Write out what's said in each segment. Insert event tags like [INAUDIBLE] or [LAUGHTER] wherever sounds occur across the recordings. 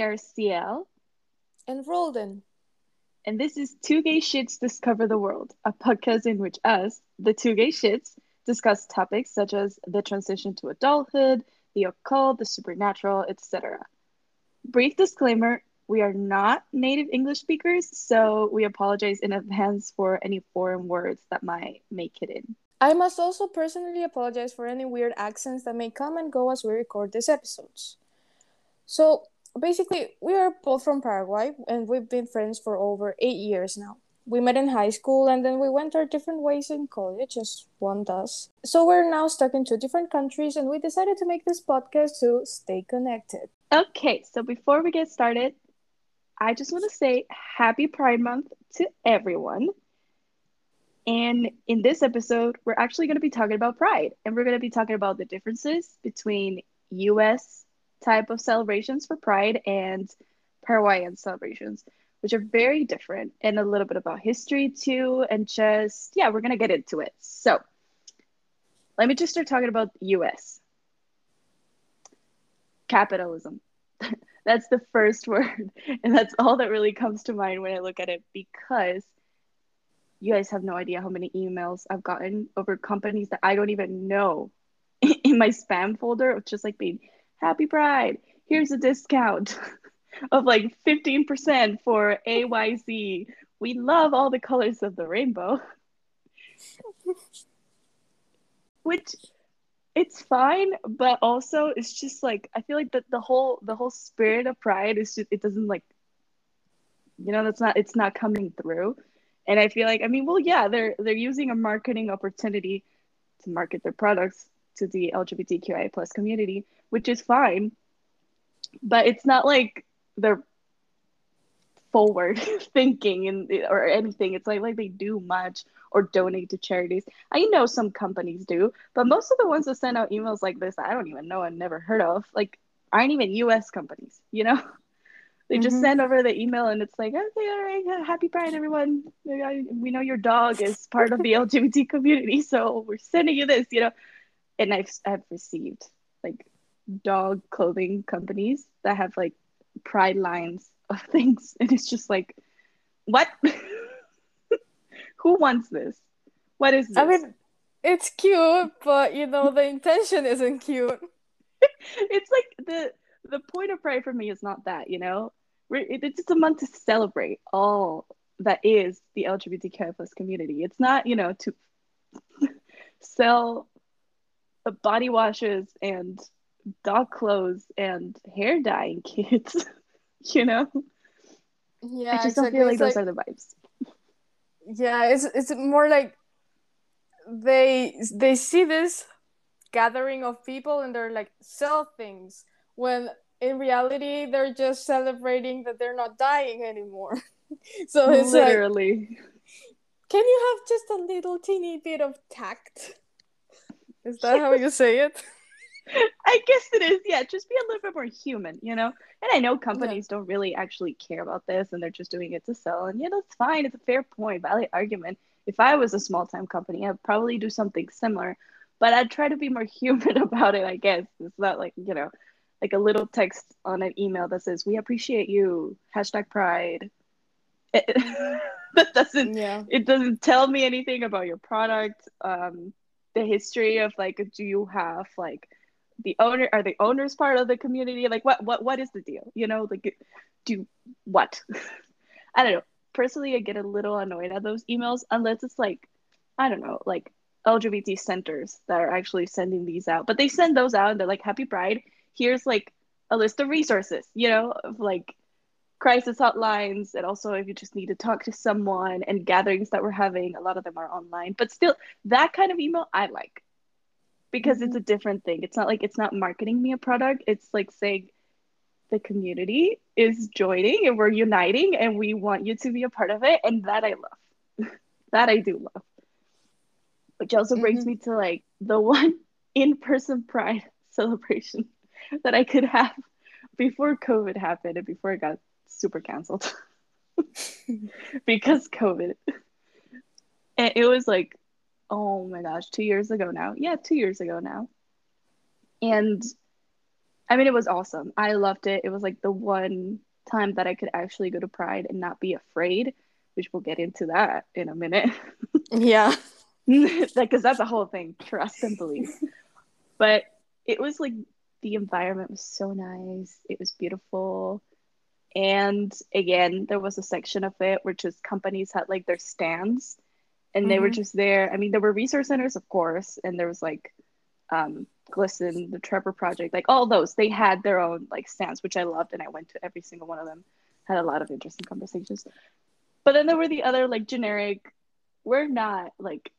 We are CL, and Roldan. and this is Two Gay Shits Discover the World, a podcast in which us, the two gay shits, discuss topics such as the transition to adulthood, the occult, the supernatural, etc. Brief disclaimer we are not native English speakers, so we apologize in advance for any foreign words that might make it in. I must also personally apologize for any weird accents that may come and go as we record these episodes. So, basically, we are both from Paraguay and we've been friends for over eight years now. We met in high school and then we went our different ways in college, as one does. So, we're now stuck in two different countries and we decided to make this podcast to stay connected. Okay, so before we get started, I just want to say happy Pride Month to everyone. And in this episode, we're actually going to be talking about Pride, and we're going to be talking about the differences between US type of celebrations for Pride and Paraguayan celebrations, which are very different, and a little bit about history too. And just, yeah, we're going to get into it. So let me just start talking about US capitalism. [LAUGHS] that's the first [LAUGHS] word. And that's all that really comes to mind when I look at it because you guys have no idea how many emails I've gotten over companies that I don't even know [LAUGHS] in my spam folder of just like being happy pride. Here's a discount [LAUGHS] of like 15% for AYZ. We love all the colors of the rainbow. [LAUGHS] Which it's fine, but also it's just like I feel like that the whole the whole spirit of pride is just it doesn't like you know that's not it's not coming through. And I feel like I mean, well, yeah, they're they're using a marketing opportunity to market their products to the LGBTQIA plus community, which is fine. But it's not like they're forward [LAUGHS] thinking and or anything. It's like like they do much or donate to charities. I know some companies do, but most of the ones that send out emails like this, I don't even know and never heard of, like aren't even US companies, you know? [LAUGHS] They just Mhm. send over the email and it's like, okay, all right, happy pride, everyone. We know your dog is part of the LGBT community, so we're sending you this, you know? And I've, I've received like dog clothing companies that have like pride lines of [LAUGHS] things. And it's just like, what? [LAUGHS] Who wants this? What is this? I mean, it's cute, but you know, the intention isn't cute. [LAUGHS] it's like the the point of pride for me is not that, you know? We're- it- It's just a month to celebrate all that is the LGBTQ plus community. It's not, you know, to sell Uh, body washes and dog clothes and hair dyeing [LAUGHS] kits, you know? Yeah, I just don't feel like It's those like- are the vibes. yeah it's it's more like they they see this gathering of people and they're like sell things when in reality they're just celebrating that they're not dying anymore [LAUGHS] so it's like Literally. can you have just a little teeny bit of tact is that how you say it [LAUGHS] I guess it is. Yeah, just be a little bit more human, you know? And I know companies don't really actually care about this and they're just doing it to sell. And yeah, that's fine. It's a fair point, valid argument. If I was a small time company, I'd probably do something similar. But I'd try to be more [LAUGHS] human about it, I guess. It's not like, you know, like a little text on an email that says, We appreciate you, hashtag pride. [LAUGHS] that doesn't yeah it doesn't tell me anything about your product um the history of like do you have like the owner are the owners part of the community? Like what what what is the deal? You know like do what? [LAUGHS] I don't know. Personally i get a little annoyed at those emails unless it's like i don't know like lgbt centers that are actually sending these out. But they send those out and they're like happy pride. Here's like a list of resources you know of like crisis hotlines and also if you just need to talk to someone and gatherings that we're having a lot of them are online. But still that kind of email i like because it's a different thing. It's not like it's not marketing me a product. It's like saying the community is joining and we're uniting and we want you to be a part of it and that i love. [LAUGHS] That i do love. Which also brings Mhm. me to like the one [LAUGHS] in-person pride [LAUGHS] celebration that i could have before covid happened and before it got super canceled [LAUGHS] [LAUGHS] because COVID. And it was like, oh my gosh, two years ago now. Yeah, two years ago now. And I mean, it was awesome. I loved it. It was like the one time that I could actually go to Pride and not be afraid, which we'll get into that in a minute. [LAUGHS] Yeah. Because that's a whole thing, trust and belief. but it was like the environment was so nice. It was beautiful. And again, there was a section of it where just companies had like their stands and they were Mhm. just there. I mean, there were resource centers, of course, and there was like um, GLSEN, the Trevor Project, like all those. They had their own like stands, which I loved, and I went to every single one of them. Had a lot of interesting conversations. But then there were the other like generic. We're not like,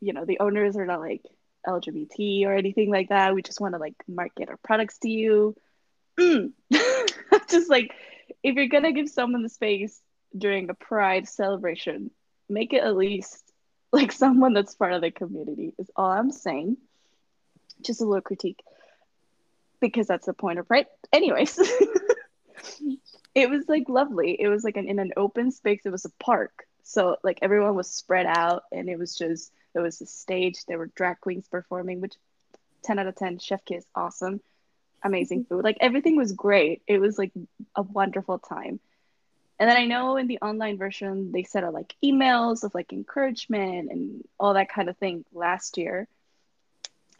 you know, the owners are not like LGBT or anything like that. We just want to like market our products to you. Mm. [CLEARS THROAT] [LAUGHS] [LAUGHS] just like if you're gonna give someone the space during a pride celebration, make it at least like [LAUGHS] someone that's part of the community is all I'm saying. Just a little critique. Because that's the point of pride. Anyways. [LAUGHS] it was like lovely. It was like an in an open space. It was a park. So like everyone was spread out and it was just there was a stage, there were drag queens performing, which 10 out of 10, Chef Kiss, awesome. Amazing food. Like everything was great. It was like a wonderful time. And then I know in the online version they set out like emails of like encouragement and all that kind of thing last year.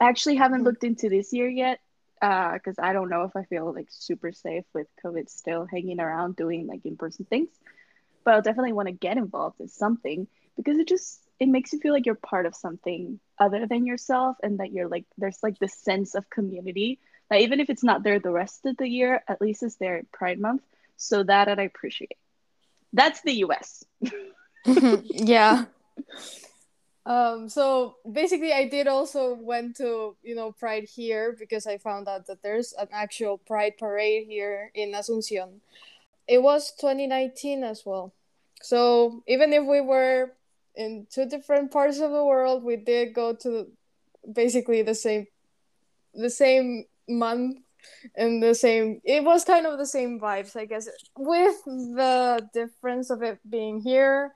I actually haven't Mhm. looked into this year yet because I don't know if I feel like super safe with COVID still hanging around doing like in person things. But I'll definitely want to get involved in something because it just it makes you feel like you're part of something other than yourself and that you're like there's like this sense of community that even if it's not there the rest of the year, at least it's there at Pride Month. So that I appreciate. That's the US. [LAUGHS] [LAUGHS] yeah. Um, so basically, I did also went to you know Pride here because I found out that there's an actual Pride parade here in Asunción. It was 2019 as well. So even if we were in two different parts of the world, we did go to basically the same the same month and the same it was kind of the same vibes i guess with the difference of it being here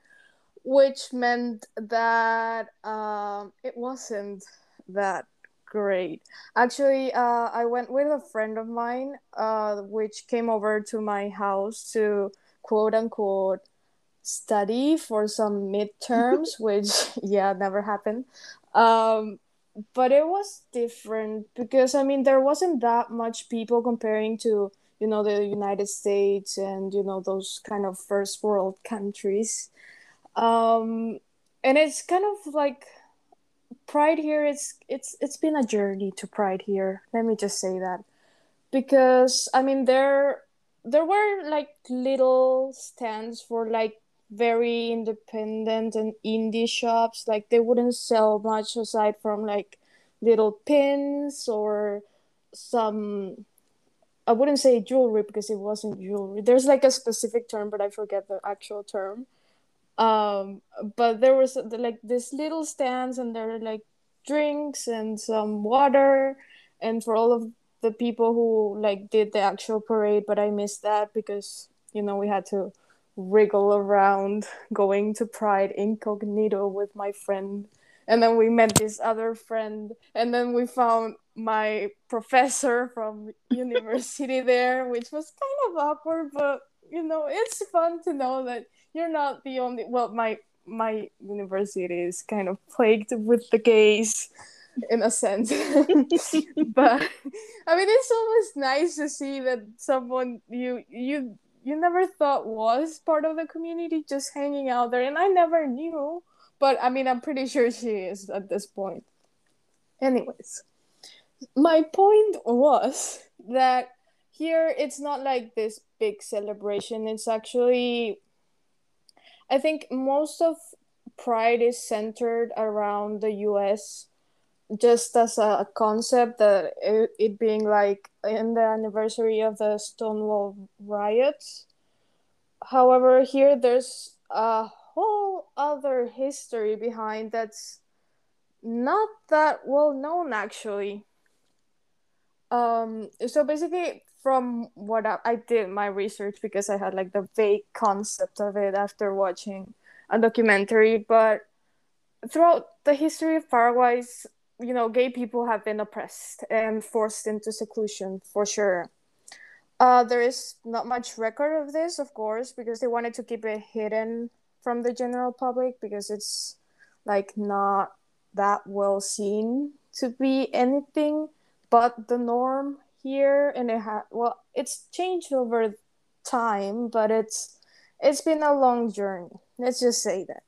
which meant that um, it wasn't that great. Actually, uh, I went with a friend of mine, uh, which came over to my house to quote unquote study for some midterms, [LAUGHS] which, [LAUGHS] yeah, never happened. Um, but it was different because, I mean, there wasn't that much people comparing to, you know, the United States and, you know, those kind of first world countries. Um and it's kind of like pride here it's it's it's been a journey to pride here. Let me just say that. Because i mean there there were like little stands for like very independent and indie shops like they wouldn't sell much aside from like little pins or some i wouldn't say jewelry because it wasn't jewelry. There's like a specific term but i forget the actual term. Um but there was like this little stands and there were like drinks and some water. And for all of the people who like did the actual parade but i missed that because you know we had to wriggle around going to pride incognito with my friend. And then we met this other friend and then we found my professor from university [LAUGHS] there which was kind of awkward but you know it's fun to know that you're not the only well my my university is kind of plagued with the gays in a sense. [LAUGHS] But i mean it's always nice to see that someone you you you never thought was part of the community just hanging out there and i never knew but i mean i'm pretty sure she is at this point. Anyways my point was that here it's not like this big celebration. It's actually I think most of Pride is centered around the US just as a, concept that it, it being like in the anniversary of the Stonewall riots. However, here there's a whole other history behind that's not that well known actually. Um, so basically, from what I, I did my research because I had like the vague concept of it after watching a documentary, but throughout the history of Paraguay's you know, gay people have been oppressed and forced into seclusion for sure. Uh, there is not much record of this, of course, because they wanted to keep it hidden from the general public because it's like not that well seen to be anything but the norm here. And it had well it's changed over time but it's it's been a long journey. Let's just say that.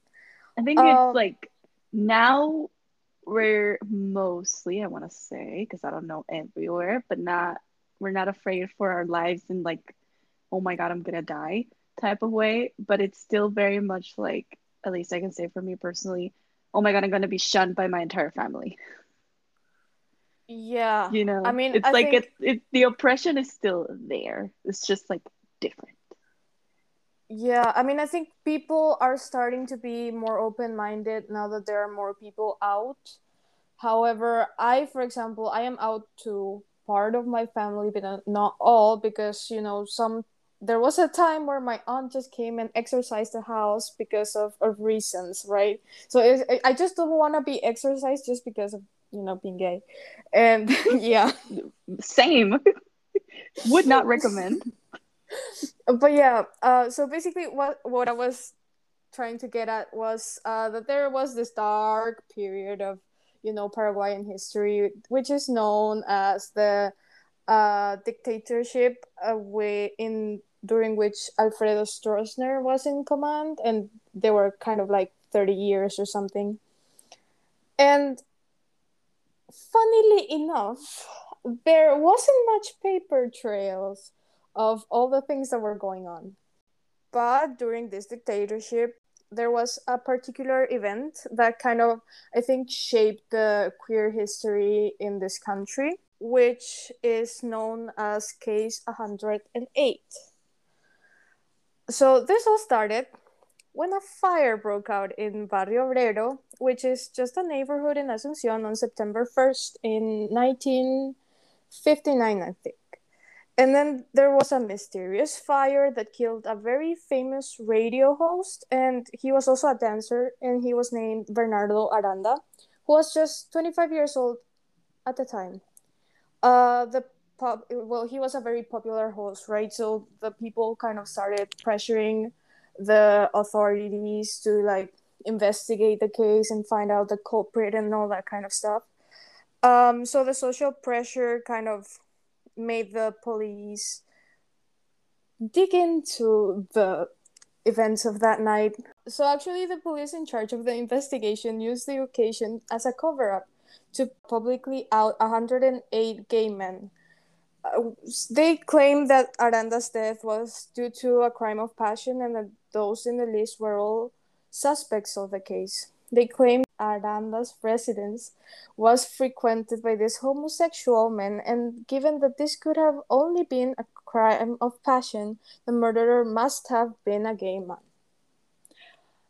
I think um, it's like now we're mostly i want to say because i don't know everywhere but not we're not afraid for our lives and like oh my god i'm gonna die type of way. But it's still very much like at least i can say for me personally oh my god i'm gonna be shunned by my entire family. Yeah. You know i mean it's I like think... it, it the oppression is still there. It's just like different yeah i mean i think people are starting to be more open-minded now that there are more people out. However i for example i am out to part of my family but not all because you know some there was a time where my aunt just came and exercised the house because of, of reasons right? So it, i just don't want to be exercised just because of you know being gay. And [LAUGHS] yeah. Same. [LAUGHS] Would not recommend [LAUGHS] but yeah uh, so basically what what i was trying to get at was uh, that there was this dark period of you know paraguayan history which is known as the uh, dictatorship uh, way in during which alfredo stroessner was in command and they were kind of like 30 years or something. And funnily enough, there wasn't much paper trails of all the things that were going on. But during this dictatorship, there was a particular event that kind of, I think, shaped the queer history in this country, which is known as Case 108. So this all started when a fire broke out in Barrio Obrero, which is just a neighborhood in Asunción, on September 1st in 1959, I think. And then there was a mysterious fire that killed a very famous radio host, and he was also a dancer, and he was named Bernardo Aranda, who was just 25 years old at the time. Uh, the pop, well, he was a very popular host, right? So the people kind of started pressuring the authorities to like investigate the case and find out the culprit and all that kind of stuff. Um, so the social pressure kind of made the police dig into the events of that night. So actually, the police in charge of the investigation used the occasion as a cover up to publicly out 108 gay men uh, they claimed that Aranda's death was due to a crime of passion and that those in the list were all suspects of the case. They claim Aranda's residence was frequented by this homosexual man, and given that this could have only been a crime of passion, the murderer must have been a gay man.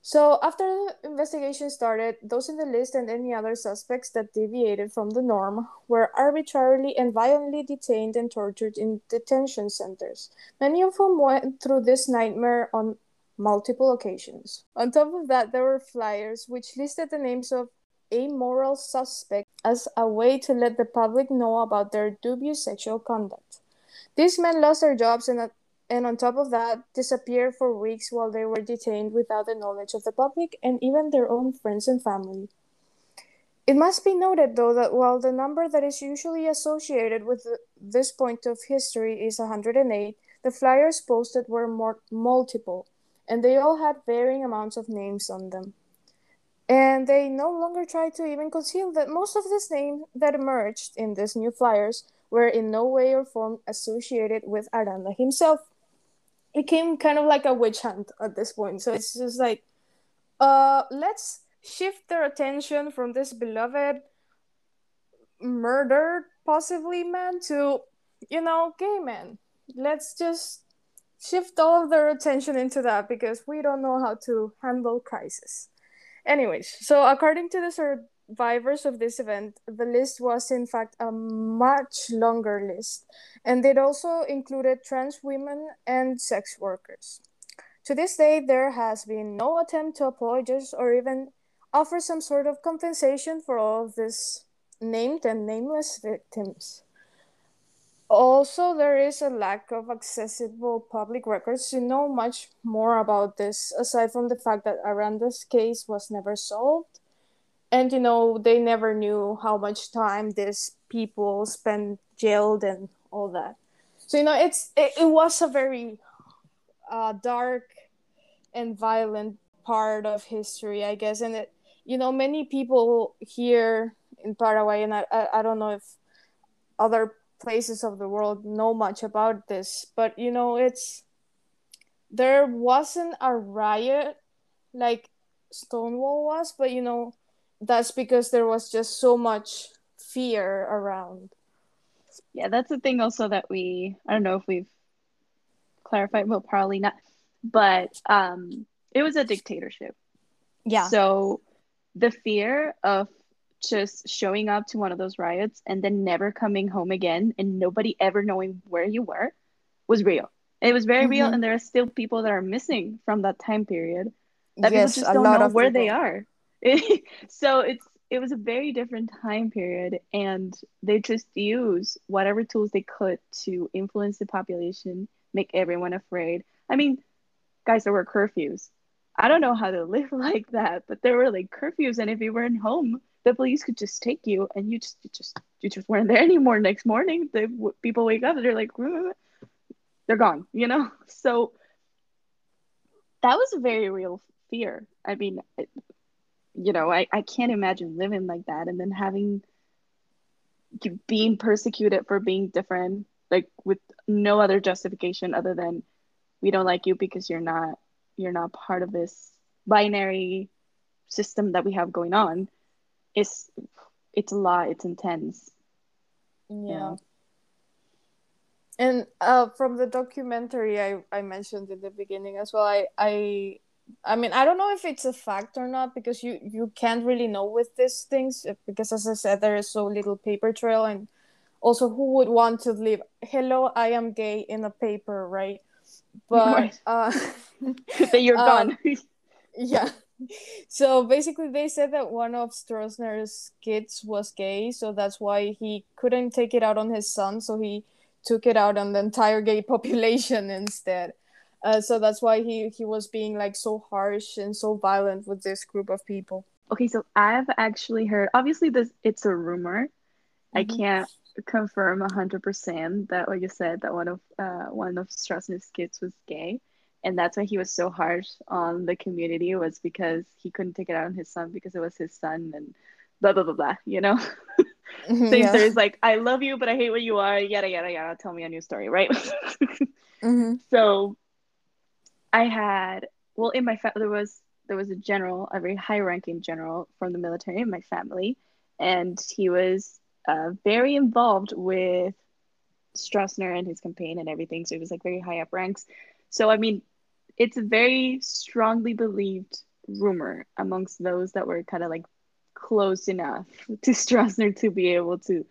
So, after the investigation started, those in the list and any other suspects that deviated from the norm were arbitrarily and violently detained and tortured in detention centers, many of whom went through this nightmare on multiple occasions. On top of that, there were flyers which listed the names of amoral suspects as a way to let the public know about their dubious sexual conduct. These men lost their jobs and and on top of that, disappeared for weeks while they were detained without the knowledge of the public and even their own friends and family. It must be noted, though, that while the number that is usually associated with this point of history is 108, the flyers posted were more multiple, and they all had varying amounts of names on them. And they no longer tried to even conceal that most of these names that emerged in these new flyers were in no way or form associated with Aranda himself it came kind of like a witch hunt at this point. So it's just like, uh, let's shift their attention from this beloved murdered possibly man to, you know, gay man. Let's just shift all of their attention into that because we don't know how to handle crisis. Anyways, so according to the survivors of this event, the list was in fact a much longer list, and it also included trans women and sex workers. To this day, there has been no attempt to apologize or even offer some sort of compensation for all of these named and nameless victims. Also, there is a lack of accessible public records to know much more about this, aside from the fact that Aranda's case was never solved. And, you know, they never knew how much time these people spent jailed and all that. So, you know, it's it, it was a very uh, dark and violent part of history, I guess. And, it, you know, many people here in Paraguay, and I, I, I don't know if other places of the world know much about this, but you know, it's there wasn't a riot like Stonewall was, but you know, that's because there was just so much fear around. Yeah, that's the thing also that we I don't know if we've clarified, but probably not. But um it was a dictatorship. Yeah. So the fear of just showing up to one of those riots and then never coming home again and nobody ever knowing where you were was real. It was very mm-hmm. real, and there are still people that are missing from that time period that yes, people just don't know where people. they are. [LAUGHS] so it's it was a very different time period, and they just use whatever tools they could to influence the population, make everyone afraid. I mean, guys, there were curfews. I don't know how to [LAUGHS] live like that, but there were like curfews, and if you weren't home, the police could just take you and you just you just you just weren't there anymore next morning. The people wake up and they're like mm, mm, mm. they're gone you know? [LAUGHS] So that was a very real fear. I mean you know i, I can't imagine living like that and then having being persecuted for being different like with no other justification other than we don't like you because you're not you're not part of this binary system that we have going on it's it's a lot it's intense. Yeah. And uh, from the documentary I, I mentioned in the beginning as well I, I I mean I don't know if it's a fact or not because you you can't really know with these things because as I said there is so little paper trail and also who would want to leave hello I am gay in a paper right? [LAUGHS] But uh, [LAUGHS] that you're um, [LAUGHS] gone. yeah so basically they said that one of Stroessner's kids was gay so that's why he couldn't take it out on his son so he took it out on the entire gay [LAUGHS] population instead. Uh, so that's why he he was being like so harsh and so violent with this group of people. Okay so i've actually heard obviously this it's a rumor. Mm-hmm. i can't confirm 100% that like you said that one of uh, one of Stroessner's kids was gay and that's why he was so harsh on the community was because he couldn't take it out on his son because it was his son and blah blah blah blah you know [LAUGHS] mm-hmm, yeah. stories like i love you but i hate what you are yada yada yada tell me a new story right [LAUGHS] mm-hmm. so i had well in my family there was there was a general a very high ranking general from the military in my family and he was uh, very involved with Stroessner and his campaign and everything so he was like very high up ranks so i mean it's a very strongly believed rumor amongst those that were kind of like close enough [LAUGHS] to Stroessner to be able to,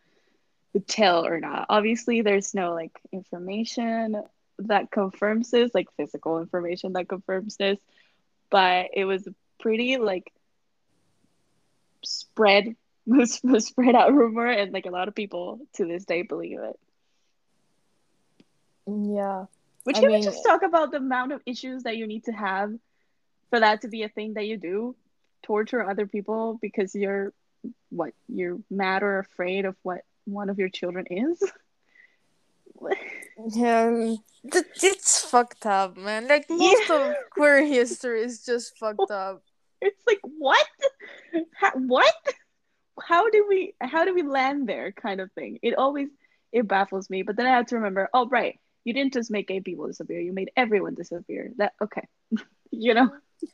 tell or not. Obviously, there's no like information that confirms this, like physical information that confirms this, but it was pretty like spread [LAUGHS] was, was spread out rumor and like a lot of people to this day believe it. Mm, yeah. Which I can mean, we just talk about the amount of issues that you need to have for that to be a thing that you do? Torture other people because you're what you're mad or afraid of what one of your children is? [LAUGHS] yeah, it's fucked up, man. Like most yeah. of queer history is just fucked [LAUGHS] up. It's like what? How, what? How do we? How do we land there? Kind of thing. It always it baffles me. But then I have to remember. Oh, right you didn't just make gay people disappear you made everyone disappear. That okay. [LAUGHS] You know?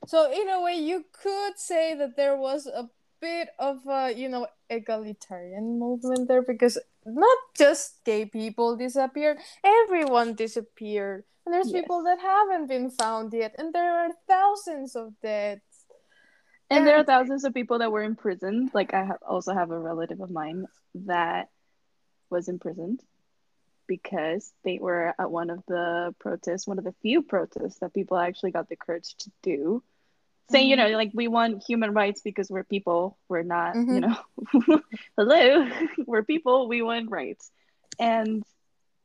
So in a way you could say that there was a bit of a you know egalitarian movement there because not just gay people disappeared everyone disappeared. And there's yes. people that haven't been found yet and there are thousands of deaths. And, and there are thousands of people that were imprisoned. Like i have also have a relative of mine that was imprisoned because they were at one of the protests, one of the few protests that people actually got the courage to do. Saying you Mhm. know like we want human rights because we're people. We're not you Mhm. know [LAUGHS] hello? [LAUGHS] We're people. We want rights. And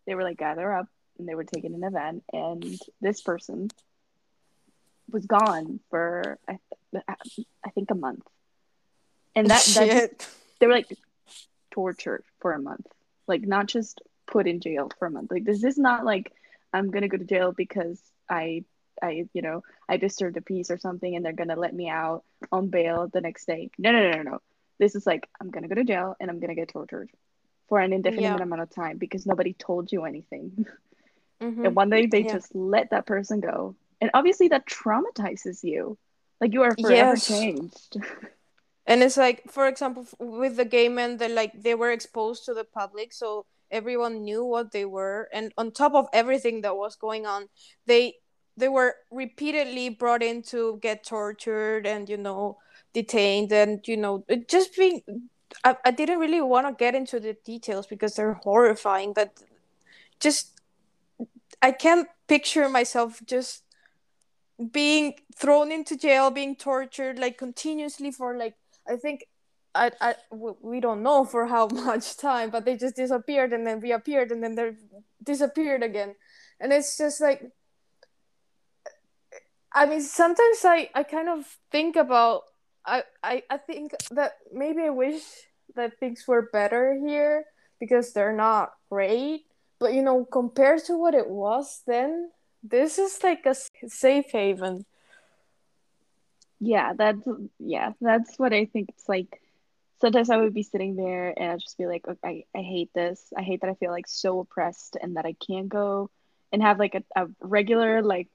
they were like gather up. And they were taking an event. And this person was gone for i, I think a month. And that that just, they were like tortured for a month. Like not just put in jail for a month like this is not like i'm gonna go to jail because i i you know i disturbed a peace or something and they're gonna let me out on bail the next day no no no no no this is like i'm gonna go to jail and i'm gonna get tortured for an indefinite Yeah. amount of time because nobody told you anything [LAUGHS] Mhm. and one day they Yeah. just let that person go and obviously that traumatizes you like you are forever Yes. changed [LAUGHS] And it's like, for example, with the gay men, they like they were exposed to the public, so everyone knew what they were. And on top of everything that was going on, they they were repeatedly brought in to get tortured and you know detained and you know just being. I, I didn't really want to get into the details because they're horrifying, but just I can't picture myself just being thrown into jail, being tortured like continuously for like I think I, I we don't know for how [LAUGHS] much time, but they just disappeared and then reappeared and then they disappeared again, and it's just like I mean sometimes I I kind of think about I I I think that maybe I wish that things were better here because they're not great, but you know compared to what it was then, this is like a safe haven. yeah that's yeah that's what i think it's like sometimes i would be sitting there and i'd just be like okay, I, I hate this. I hate that i feel like so oppressed and that i can't go and have like a, a regular like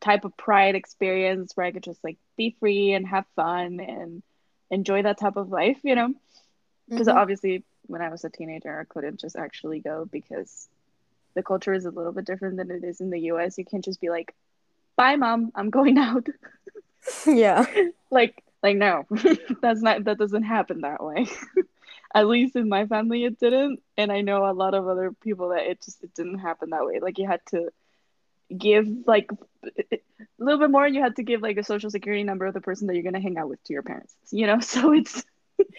type of pride experience where i could just like be free and have fun and enjoy that type of life you know? Because Mhm. obviously when i was a teenager i couldn't just actually go because the culture is a little bit different than it is in the us you can't just be like bye mom. I'm going [LAUGHS] out. [LAUGHS] Yeah. like like no [LAUGHS] that's not that doesn't happen that way. [LAUGHS] At least in my family it didn't. And i know a lot of other people that it just it didn't happen that way. Like you had to give like a little bit more you had to give like a social security number of the person that you're going to hang out with to your parents you know? [LAUGHS] So it's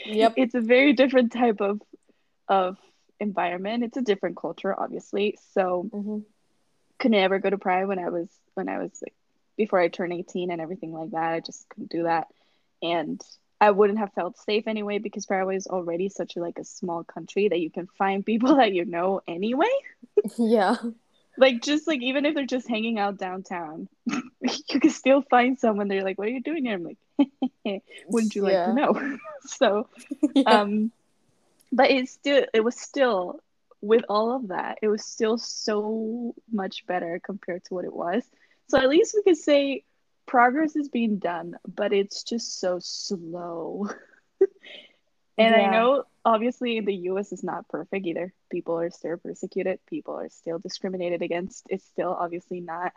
Yep. it's a very different type of of environment. It's a different culture obviously. So hmm could never go to pride when i was when i was like before i turned 18 and everything like that. I just couldn't do that and i wouldn't have felt safe anyway because paraguay is already such a, like a small country that you can find people [LAUGHS] that you know anyway. Yeah. like just like even if they're just hanging out downtown [LAUGHS] you can still find someone they're like what are you doing here? I'm like [LAUGHS] wouldn't you like to know? So yeah. um but it's still it was still with all of that it was still so much better compared to what it was. So at least we could say progress is being done but it's just so slow. [LAUGHS] And i know obviously the us is not perfect either. People are still persecuted. People are still discriminated against. It's still obviously not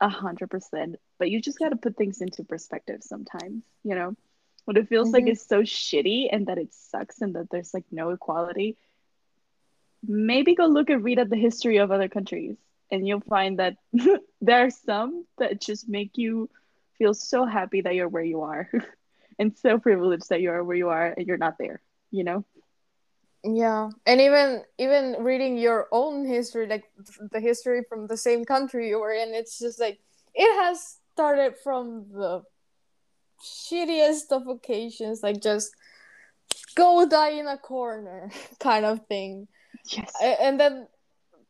a hundred percent but you just got to put things into perspective sometimes you know? What it feels like Mhm. it's so shitty and that it sucks and that there's like no equality maybe go look and read at the history of other countries and you'll find that [LAUGHS] there are some that just make you feel so happy that you're where you are [LAUGHS] and so privileged that you are where you are and you're not there you know Yeah. And even even reading your own history, like the history from the same country you were in, it's just like it has started from the shittiest of occasions, like just go die in a corner [LAUGHS] kind of thing. yes And then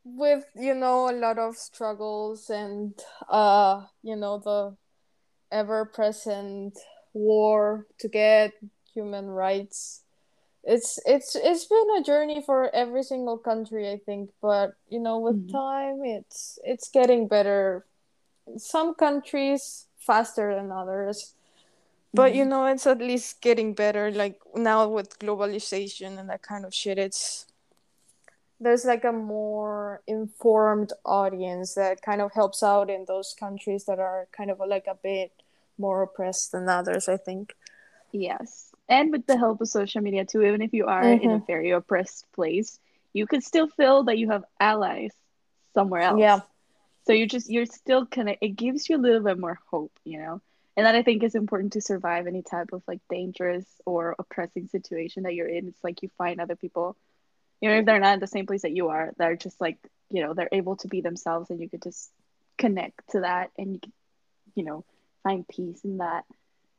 with, you know, a lot of struggles and uh, you know, the ever present war to get human rights it's it's it's been a journey for every single country i think but you know with Mhm. time it's it's getting better some countries faster than others but you Mhm. know it's at least getting better like now with globalization and that kind of shit it's there's like a more informed audience that kind of helps out in those countries that are kind of like a bit more oppressed than others i think Yes. And with the help of social media too, even if you are in a mm-hmm. very oppressed place, you could still feel that you have allies somewhere else. yeah So you just you're still kind of it gives you a little bit more hope, you know. and that I think is important to survive any type of like dangerous or oppressing situation that you're in. It's like you find other people, you know, if they're not in the same place that you are, they're just like, you know, they're able to be themselves and you could just connect to that and you can, you know, find peace in that.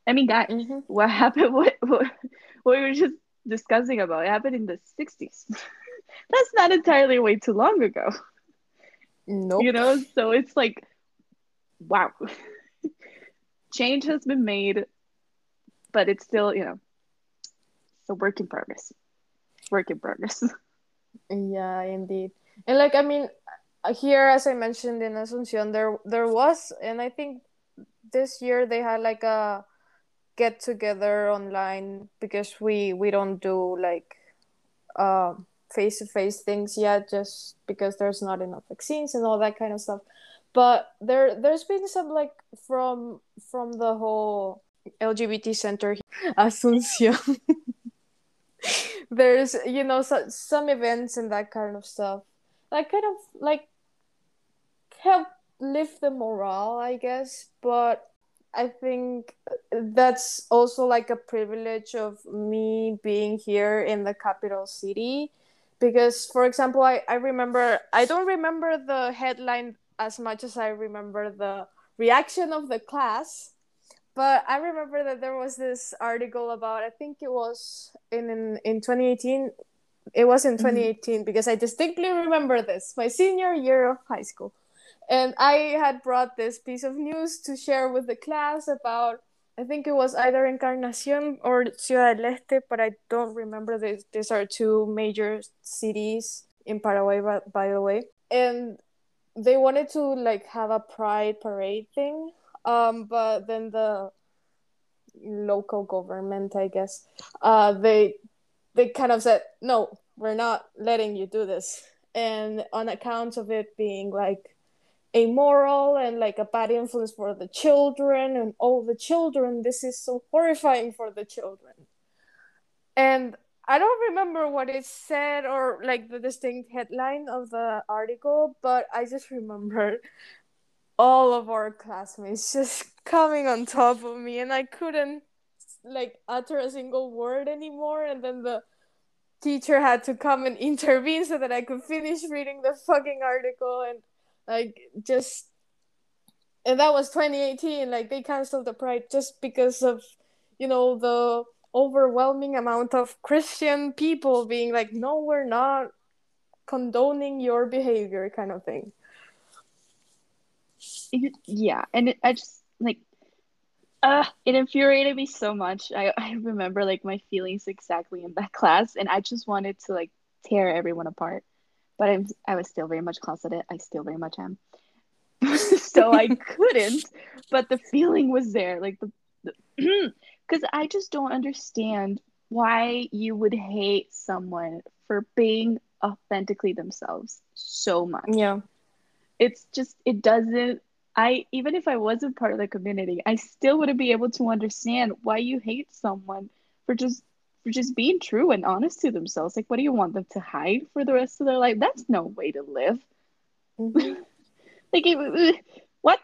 I mean, guys, mm-hmm. what happened? [LAUGHS] What, what what we were just discussing about it happened in the '60s. [LAUGHS] That's not entirely way too long ago. No, nope. You know, so it's like, wow [LAUGHS] change has been made, but it's still, you know, it's a work in progress. Work in progress. Yeah, indeed. And like I mean, here as I mentioned in Asuncion, there there was, and I think this year they had like a get together online because we we don't do like face to face things yet, just because there's not enough vaccines and all that kind of stuff but there there's been some like from from the whole lgbt center [LAUGHS] asuncion [LAUGHS] there's you know so, some events and that kind of stuff that kind of like help lift the morale i guess but i think that's also like a privilege of me being here in the capital city because for example i, I remember i don't remember the headline as much as I remember the reaction of the class. But I remember that there was this article about I think it was in in, in 2018. It was in 2018 mm-hmm. because I distinctly remember this, my senior year of high school. And I had brought this piece of news to share with the class about I think it was either Encarnacion or Ciudad del Este, but I don't remember. These, these are two major cities in Paraguay, by, by the way. And they wanted to like have a pride parade thing um but then the local government i guess uh they they kind of said no we're not letting you do this. And on account of it being like immoral and like a bad influence for the children and all the children this is so horrifying for the children. And I don't remember what it said or like the distinct headline of the article, but I just remember all of our classmates just [LAUGHS] coming on top of me and I couldn't like utter a single word anymore and then the teacher had to come and [LAUGHS] intervene so that I could finish reading the fucking article and like just and that was 2018 like they canceled the pride just because of you know the overwhelming amount of Christian people being like, no, we're not condoning your behavior, kind of thing. Yeah, and it, I just like, uh, it infuriated me so much. I, [LAUGHS] I remember like my feelings exactly in that [LAUGHS] class, and I just wanted to like tear everyone apart. But I'm I was still very much closeted. I still very much am. [LAUGHS] so I couldn't, but the feeling was there. Like the, the [CLEARS THROAT] because I just don't understand why you would hate someone for being authentically themselves so much. Yeah. It's just it doesn't I even if I wasn't part of the community, I still wouldn't be able to understand why you hate someone for just for just being true and honest to themselves. Like what do you want them to hide for the rest of their life? That's no way to live. Mm-hmm. [LAUGHS] like it, what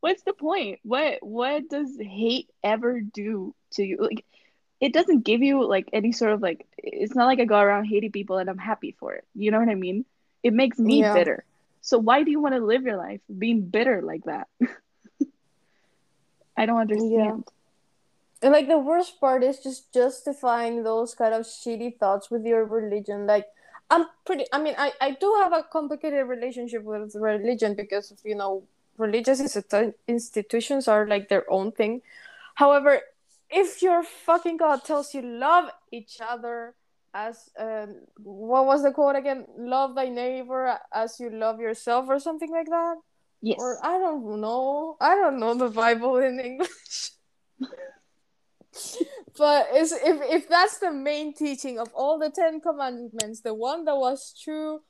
what's the point? What what does hate ever do to you? Like it doesn't give you like any sort of like it's not like I go around hating people and I'm happy for it. You know what I mean? It makes me yeah. bitter. So why do you want to live your life being bitter like that? [LAUGHS] I don't understand. Yeah. And like the worst part is just justifying those kind of shitty thoughts with your religion. Like I'm pretty I mean I, I do have a complicated relationship with religion because you know, religious institutions are like their own thing. However, if your fucking god tells you love each other as um, what was the quote again? Love thy neighbor as you love yourself, or something like that. Yes. Or I don't know. I don't know the Bible in English. [LAUGHS] but is if if that's the main teaching of all the Ten Commandments, the one that was true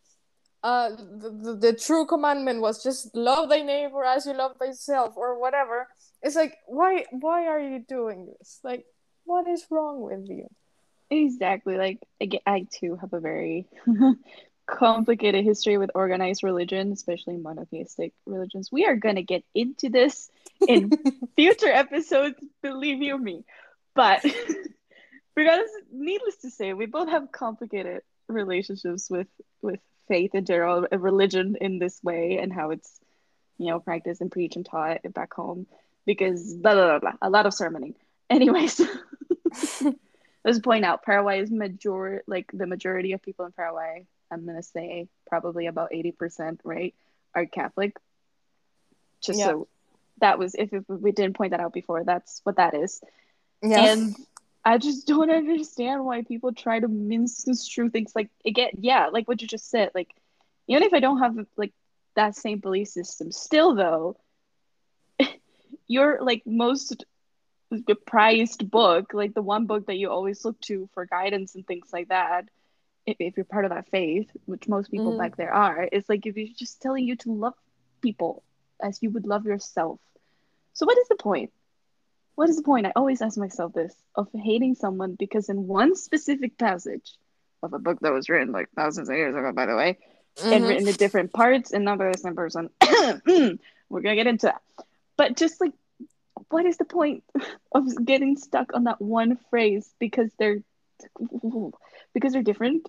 uh, the, the, the, true commandment was just love thy neighbor as you love thyself or whatever it's like why why are you doing this like what is wrong with you exactly like I, I too have a very [LAUGHS] complicated history with organized religion, especially monotheistic religions. We are going to get into this in [LAUGHS] future episodes, believe you me. But [LAUGHS] regardless, needless to say, we both have complicated relationships with with faith in general, uh, religion in this way, and how it's you know practiced and preached and taught back home. Because blah blah blah, blah a lot of sermoning. Anyways, let's point out Paraguay is major like the majority of people in Paraguay. I'm gonna say probably about eighty percent, right, are Catholic. Just yeah. so that was if, if we didn't point that out before, that's what that is. Yeah. And I just don't understand why people try to misconstrue things like again, yeah, like what you just said. Like, even if I don't have like that same belief system, still though, [LAUGHS] you're like most prized book, like the one book that you always look to for guidance and things like that, if, if you're part of that faith, which most people mm. back there are, it's like if you're just telling you to love people as you would love yourself. So what is the point? what is the point? I always ask myself this of hating someone because in one specific passage of a book that was written like thousands of years ago, by the way, mm-hmm. and written in different parts and not by the same person. We're gonna get into that. But just like what is the point [LAUGHS] of getting stuck on that one phrase because they're because they're different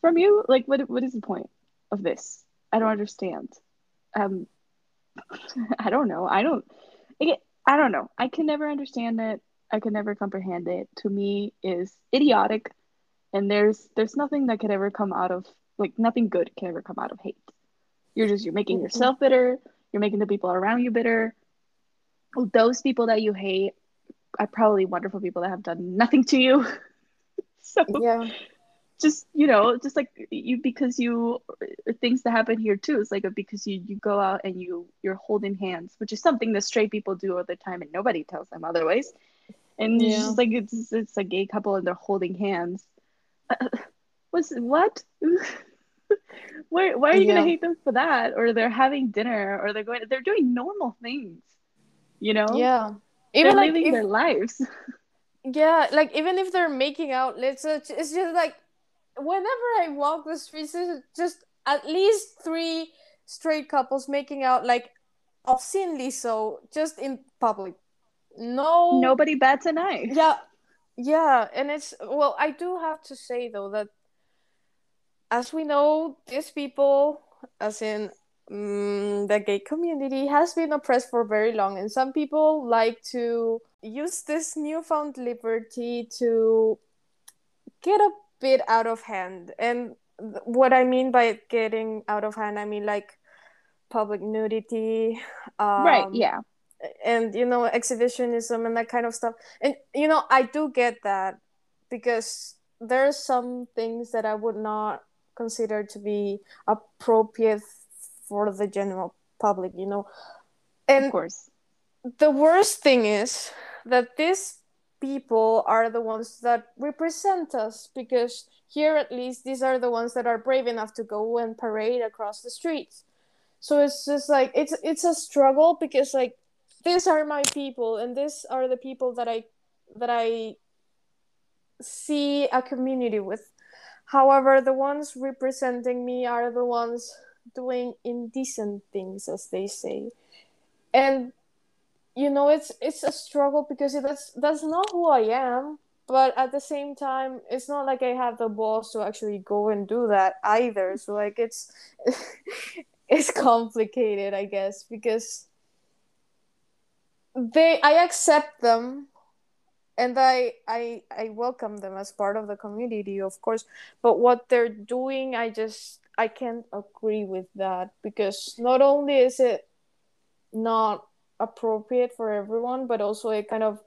from you? Like what what is the point of this? I don't understand. Um [LAUGHS] I don't know. I don't I I don't know. I can never understand it. I can never comprehend it. To me, is idiotic, and there's there's nothing that could ever come out of like nothing good can ever come out of hate. You're just you're making mm-hmm. yourself bitter. You're making the people around you bitter. Those people that you hate are probably wonderful people that have done nothing to you. [LAUGHS] so yeah just you know just like you because you things that happen here too it's like because you you go out and you you're holding hands which is something that straight people do all the time and nobody tells them otherwise and yeah. it's just like it's it's a gay couple and they're holding hands uh, [LAUGHS] what's what [LAUGHS] why, why are you yeah. gonna hate them for that or they're having dinner or they're going they're doing normal things you know yeah even they're like living if, their lives [LAUGHS] yeah like even if they're making out let's it's just like whenever I walk the streets, just at least three straight couples making out like obscenely so just in public. No nobody bats an eye. Yeah. Yeah, and it's well, I do have to say though that as we know, these people, as in um, the gay community, has been oppressed for very long, and some people like to use this newfound liberty to get a bit out of hand. And what I mean by getting out of hand, I mean like public nudity. Um, right, yeah. And, you know, exhibitionism and that kind of stuff. And, you know, I do get that because there are some things that I would not consider to be appropriate for the general public, you know. And of course. The worst thing is that these people are the ones that represent us because here at least these are the ones that are brave enough to go and parade across the streets so it's just like it's it's a struggle because like these are my people and these are the people that i that i see a community with however the ones representing me are the ones doing indecent things as they say. And you know it's it's a struggle because that's that's not who i am but at the same time it's not like i have the balls to actually go and do that either. So like it's [LAUGHS] it's complicated i guess because they i accept them and I, I i welcome them as part of the community of course. But what they're doing i just i can't agree with that because not only is it not appropriate for everyone, but also it kind of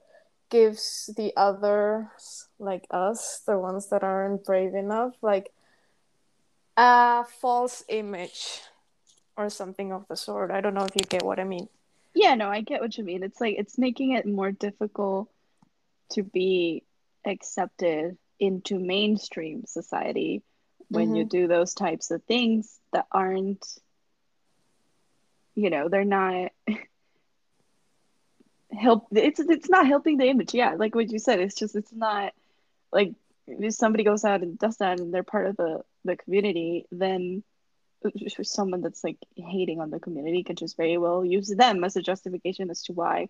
gives the others, like us, the ones that aren't brave enough, like a false image or something of the sort. I don't know if you get what I mean. Yeah, no, I get what you mean. It's like it's making it more difficult to be accepted into mainstream society when mm-hmm. you do those types of things that aren't you know, they're not [LAUGHS] help it's it's not helping the image yeah like what you said it's just it's not like if somebody goes out and does that and they're part of the the community, then [LAUGHS] someone that's like hating on the community can just very well use them as a justification as to why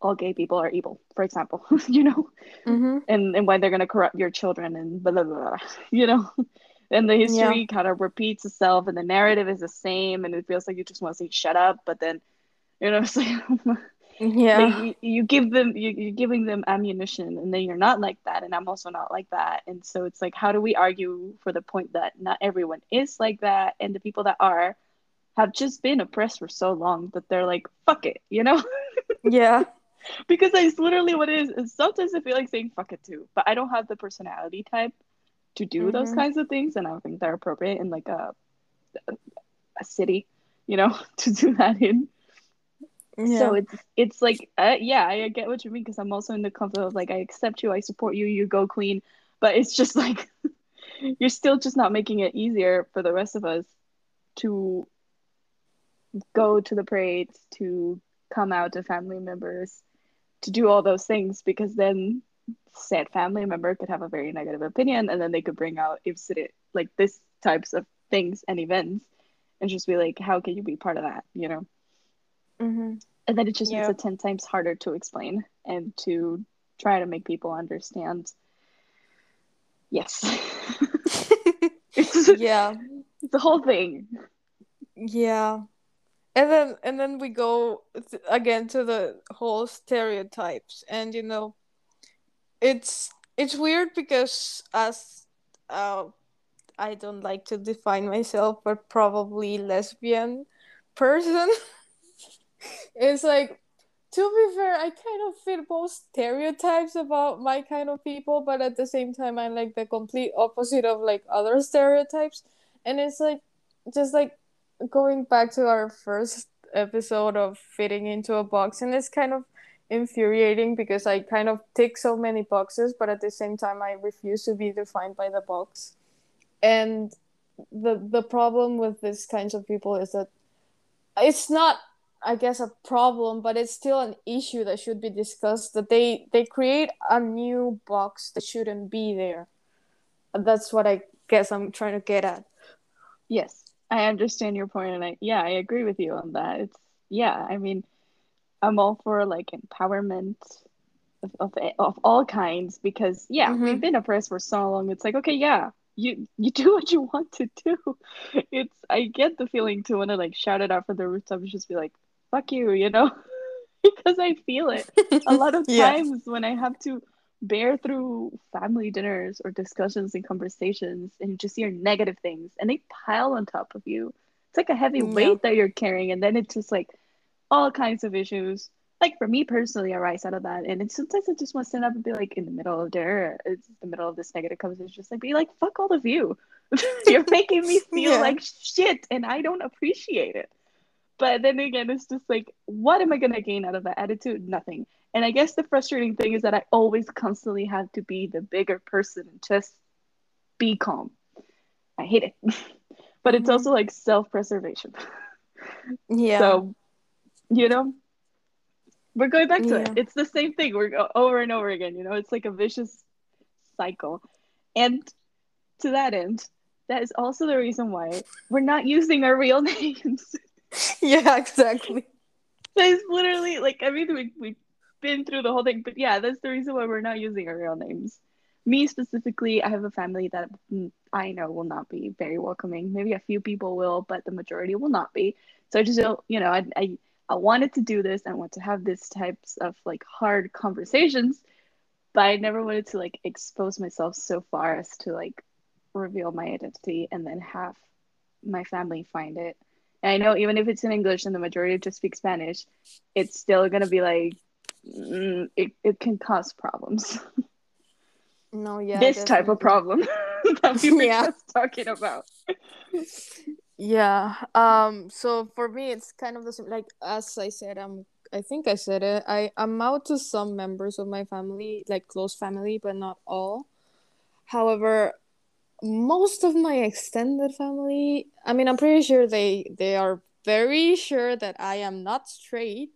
all gay people are evil, for example, [LAUGHS] you know, mm-hmm. and and why they're gonna corrupt your children and blah blah blah, you know, and the history yeah. kind of repeats itself and the narrative is the same and it feels like you just want to say shut up, but then, you know, [LAUGHS] it's like yeah, like you, you, give them you, you're giving them ammunition and then you're not like that and I'm also not like that, and so it's like how do we argue for the point that not everyone is like that and the people that are have just been oppressed for so long that they're like fuck it, you know. [LAUGHS] yeah because it's literally what it is. is. Sometimes I feel like saying fuck it too, but I don't have the personality type to do mm-hmm. those kinds of things, and I don't think they're appropriate in like a a city, you know, [LAUGHS] to do that in. Yeah. So it's it's like uh, yeah, I get what you mean because I'm also in the comfort of like I accept you, I support you, you go clean but it's just [LAUGHS] like you're still just not making it easier for the rest of us to go to the parades, to come out to family members, to do all those things because then said family member could have a very negative opinion and then they could bring out incident like this types of things and events and just be like how can you be part of that you know? Mm-hmm. and then it just yeah. makes it 10 times harder to explain and to try to make people understand. Yes. [LAUGHS] [LAUGHS] It's, yeah the whole thing. Yeah. And then and then we go th- again to the whole stereotypes and you know it's it's weird because as uh, i don't like to define myself but probably lesbian person. [LAUGHS] It's like to be fair i kind of fit both stereotypes about my kind of people but at the same time i'm like the complete opposite of like other stereotypes. And it's like just like going back to our first episode of fitting into a box and it's kind of infuriating because I kind of tick so many boxes but at the same time I refuse to be defined by the box. And the the problem with these kinds of people is that it's not I guess a problem, but it's still an issue that should be discussed. That they they create a new box that shouldn't be there. That's what I guess I'm trying to get at. Yes, I understand your point, and I yeah, I agree with you on that. It's yeah, I mean, I'm all for like empowerment of of, of all kinds because yeah, mm-hmm. we've been oppressed for so long. It's like okay, yeah, you you [LAUGHS] do what you want to do. It's I get the feeling to want to like shout it out from the rooftops, just be like, fuck you, you know, [LAUGHS] because I feel it a lot of [LAUGHS] times when I have to bear through family dinners or discussions and conversations and you just hear negative things and they pile on top of you. It's like a heavy weight that you're carrying, and then it's just like all kinds of issues. Like for me personally, I rise out of that, and it's sometimes I just want to stand up and be like in the middle of there it's the middle of this negative conversation, just like be like, "Fuck all of you, [LAUGHS] you're [LAUGHS] making me feel yeah. like shit, and I don't appreciate it." But then again, it's just like, what am I gonna gain out of that attitude? Nothing. And I guess the frustrating thing is that I always constantly have to be the bigger person and just be calm. I hate it. [LAUGHS] but it's mm-hmm. also like self preservation. Yeah. So, you know, we're going back to yeah. it. It's the same thing. We're over and over again. You know, it's like a vicious cycle. And to that end, that is also the reason why we're not using our real [LAUGHS] names. yeah, exactly. It's literally like I mean we we been through the whole thing. But yeah, that's the reason why we're not using our real names. Me specifically, I have a family that mm, I know will not be very welcoming. Maybe a few people will, but the majority will not be. So I just don't, you know, I, I, I wanted to do this. I want to have these types of like hard conversations, but I never wanted to like expose myself so far as to like reveal my identity and then have my family find it. And I know even if it's in English and the majority just speak Spanish, it's still gonna be like mm, it, it can cause problems. No, yeah. This definitely. type of problem [LAUGHS] that we were [LAUGHS] yeah. just talking about. [LAUGHS] yeah. Um. So for me, it's kind of the same. Like as I said, I'm. I think I said it. I I'm out to some members of my family, like close family, but not all. However, most of my extended family. I mean, I'm pretty sure they they are very sure that I am not straight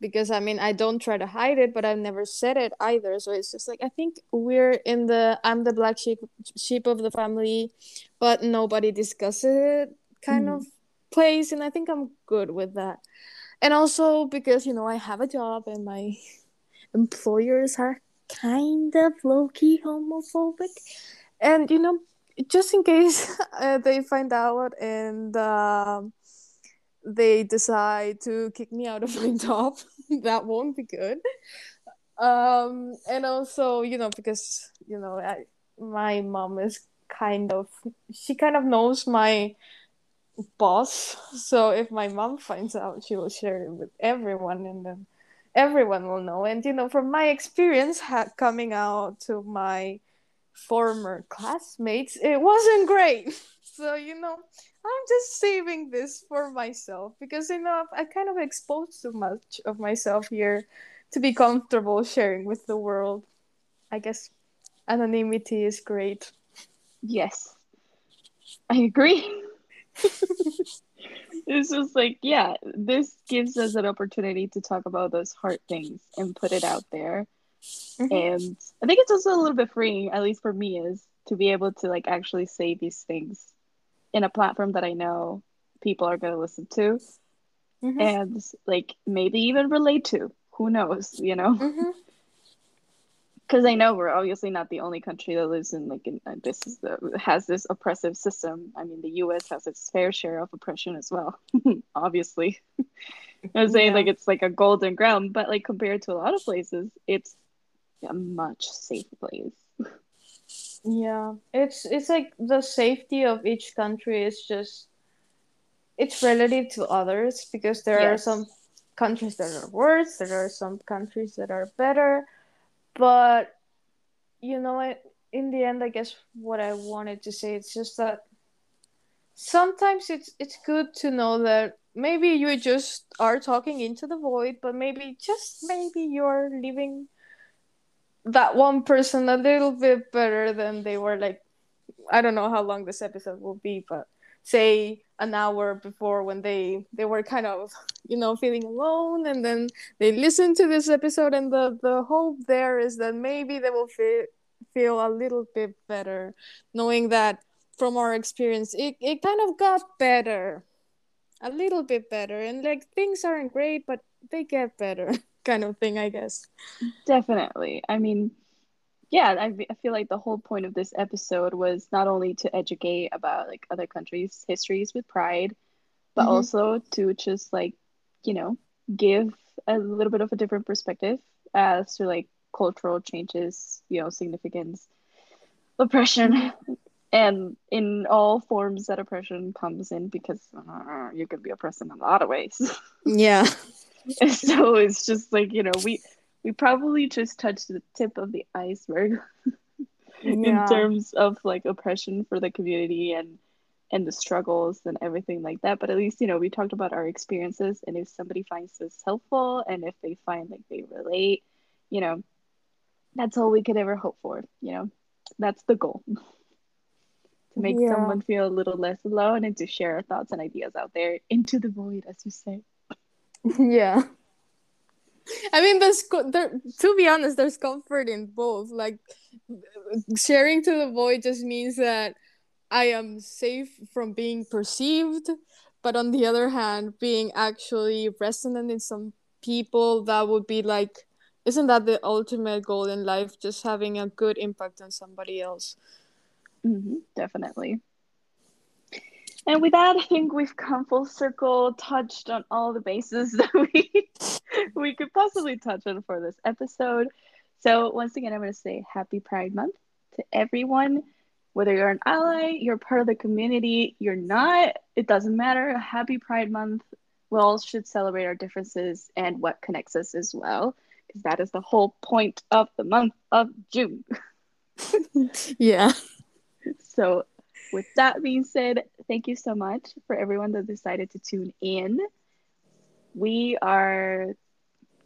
because I mean I don't try to hide it, but I've never said it either. So it's just like I think we're in the I'm the black sheep sheep of the family, but nobody discusses it kind Mhm. of place, and I think I'm good with that. And also because you know I have a job and my employers are kind of low key homophobic, and you know just in case [LAUGHS] uh, they find out and. Um, they decide to kick me out of [LAUGHS] my job [LAUGHS] that won't be good um and also you know because you know I, my mom is kind of she kind of knows my boss. So if my mom finds out she will share it with everyone and then everyone will know. And you know from my experience ha- coming out to my former classmates it wasn't great. [LAUGHS] So you know i'm just saving this for myself because you know i kind of exposed too much of myself here to be comfortable sharing with the world. I guess anonymity is great. Yes, I agree. [LAUGHS] it's just like, yeah, this gives us an opportunity to talk about those hard things and put it out there. Mhm. And I think it's also a little bit freeing, at least for me, is to be able to like actually say these things in a platform that I know people are going to listen to Mhm. and like maybe even relate to. Who knows, you know? Mhm. Because I know we're obviously not the only country that lives in like in, uh, this is the has this oppressive system. I mean, the U.S. has its fair share of oppression as well. [LAUGHS] obviously, [LAUGHS] I'm saying Yeah. like it's like a golden ground, but like compared to a lot of places, it's a much safer place. Yeah, it's it's like the safety of each country is just it's relative to others because there are some countries that are worse, there are some countries that are better, but you know? In the end, I guess what I wanted to say it's just that sometimes it's it's good to know that maybe you just are talking into the void, but maybe just maybe you're leaving that one person a little bit better than they were like I don't know how long this episode will be, but say an hour before when they they were kind of you know feeling alone and then they listen to this episode and the the hope there is that maybe they will feel feel a little bit better knowing that from our experience it, it kind of got better a little bit better and like things aren't great but they get better [LAUGHS] kind of thing i guess Definitely. I mean, yeah, I, I feel like the whole point of this episode was not only to educate about like other countries' histories with pride, but Mhm. also to just like, you know, give a little bit of a different perspective as to like cultural changes, you know, significance, oppression, and in all forms that oppression comes in because uh, you can be oppressed in a lot of ways. yeah [LAUGHS] so it's just like, you know, we we probably just touched the tip of the iceberg [LAUGHS] in yeah terms of like oppression for the community and and the struggles and everything like that. But at least, you know, we talked about our experiences and if somebody finds this helpful and if they find like they relate, you know, that's all we could ever hope for, you know. That's the goal. to make Yeah. someone feel a little less alone and to share our thoughts and ideas out there into the void, as you say. [LAUGHS] yeah i mean there's there to be honest there's comfort in both. Like sharing to the void just means that i am safe from being perceived but on the other hand being actually resonant in some people that would be like isn't that the ultimate goal in life? Just having a good impact on somebody else. Hmm definitely. And with that, I think we've come full circle, touched on all the bases [LAUGHS] that we we could possibly touch on for this episode. So once again, I'm going to say Happy Pride Month to everyone. Whether you're an ally, you're part of the community, you're not, it doesn't matter. Happy Pride Month. We all should celebrate our differences and what connects us as well, because that is the whole point of the month of June. [LAUGHS] yeah So, with that being said, thank you so much for everyone that decided to tune in. We are,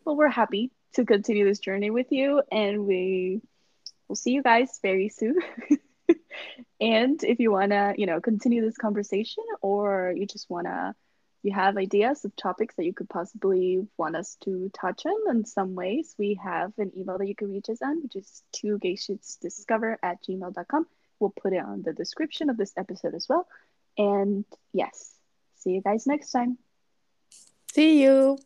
well, we're happy to continue this journey with you, and we will see you guys very soon. [LAUGHS] and if you want to, you know, continue this conversation or you just want to, you have ideas of topics that you could possibly want us to touch on in some ways, we have an email that you can reach us on, which is two discover at gmail.com. We'll put it on the description of this episode as well. And yes, see you guys next time. See you.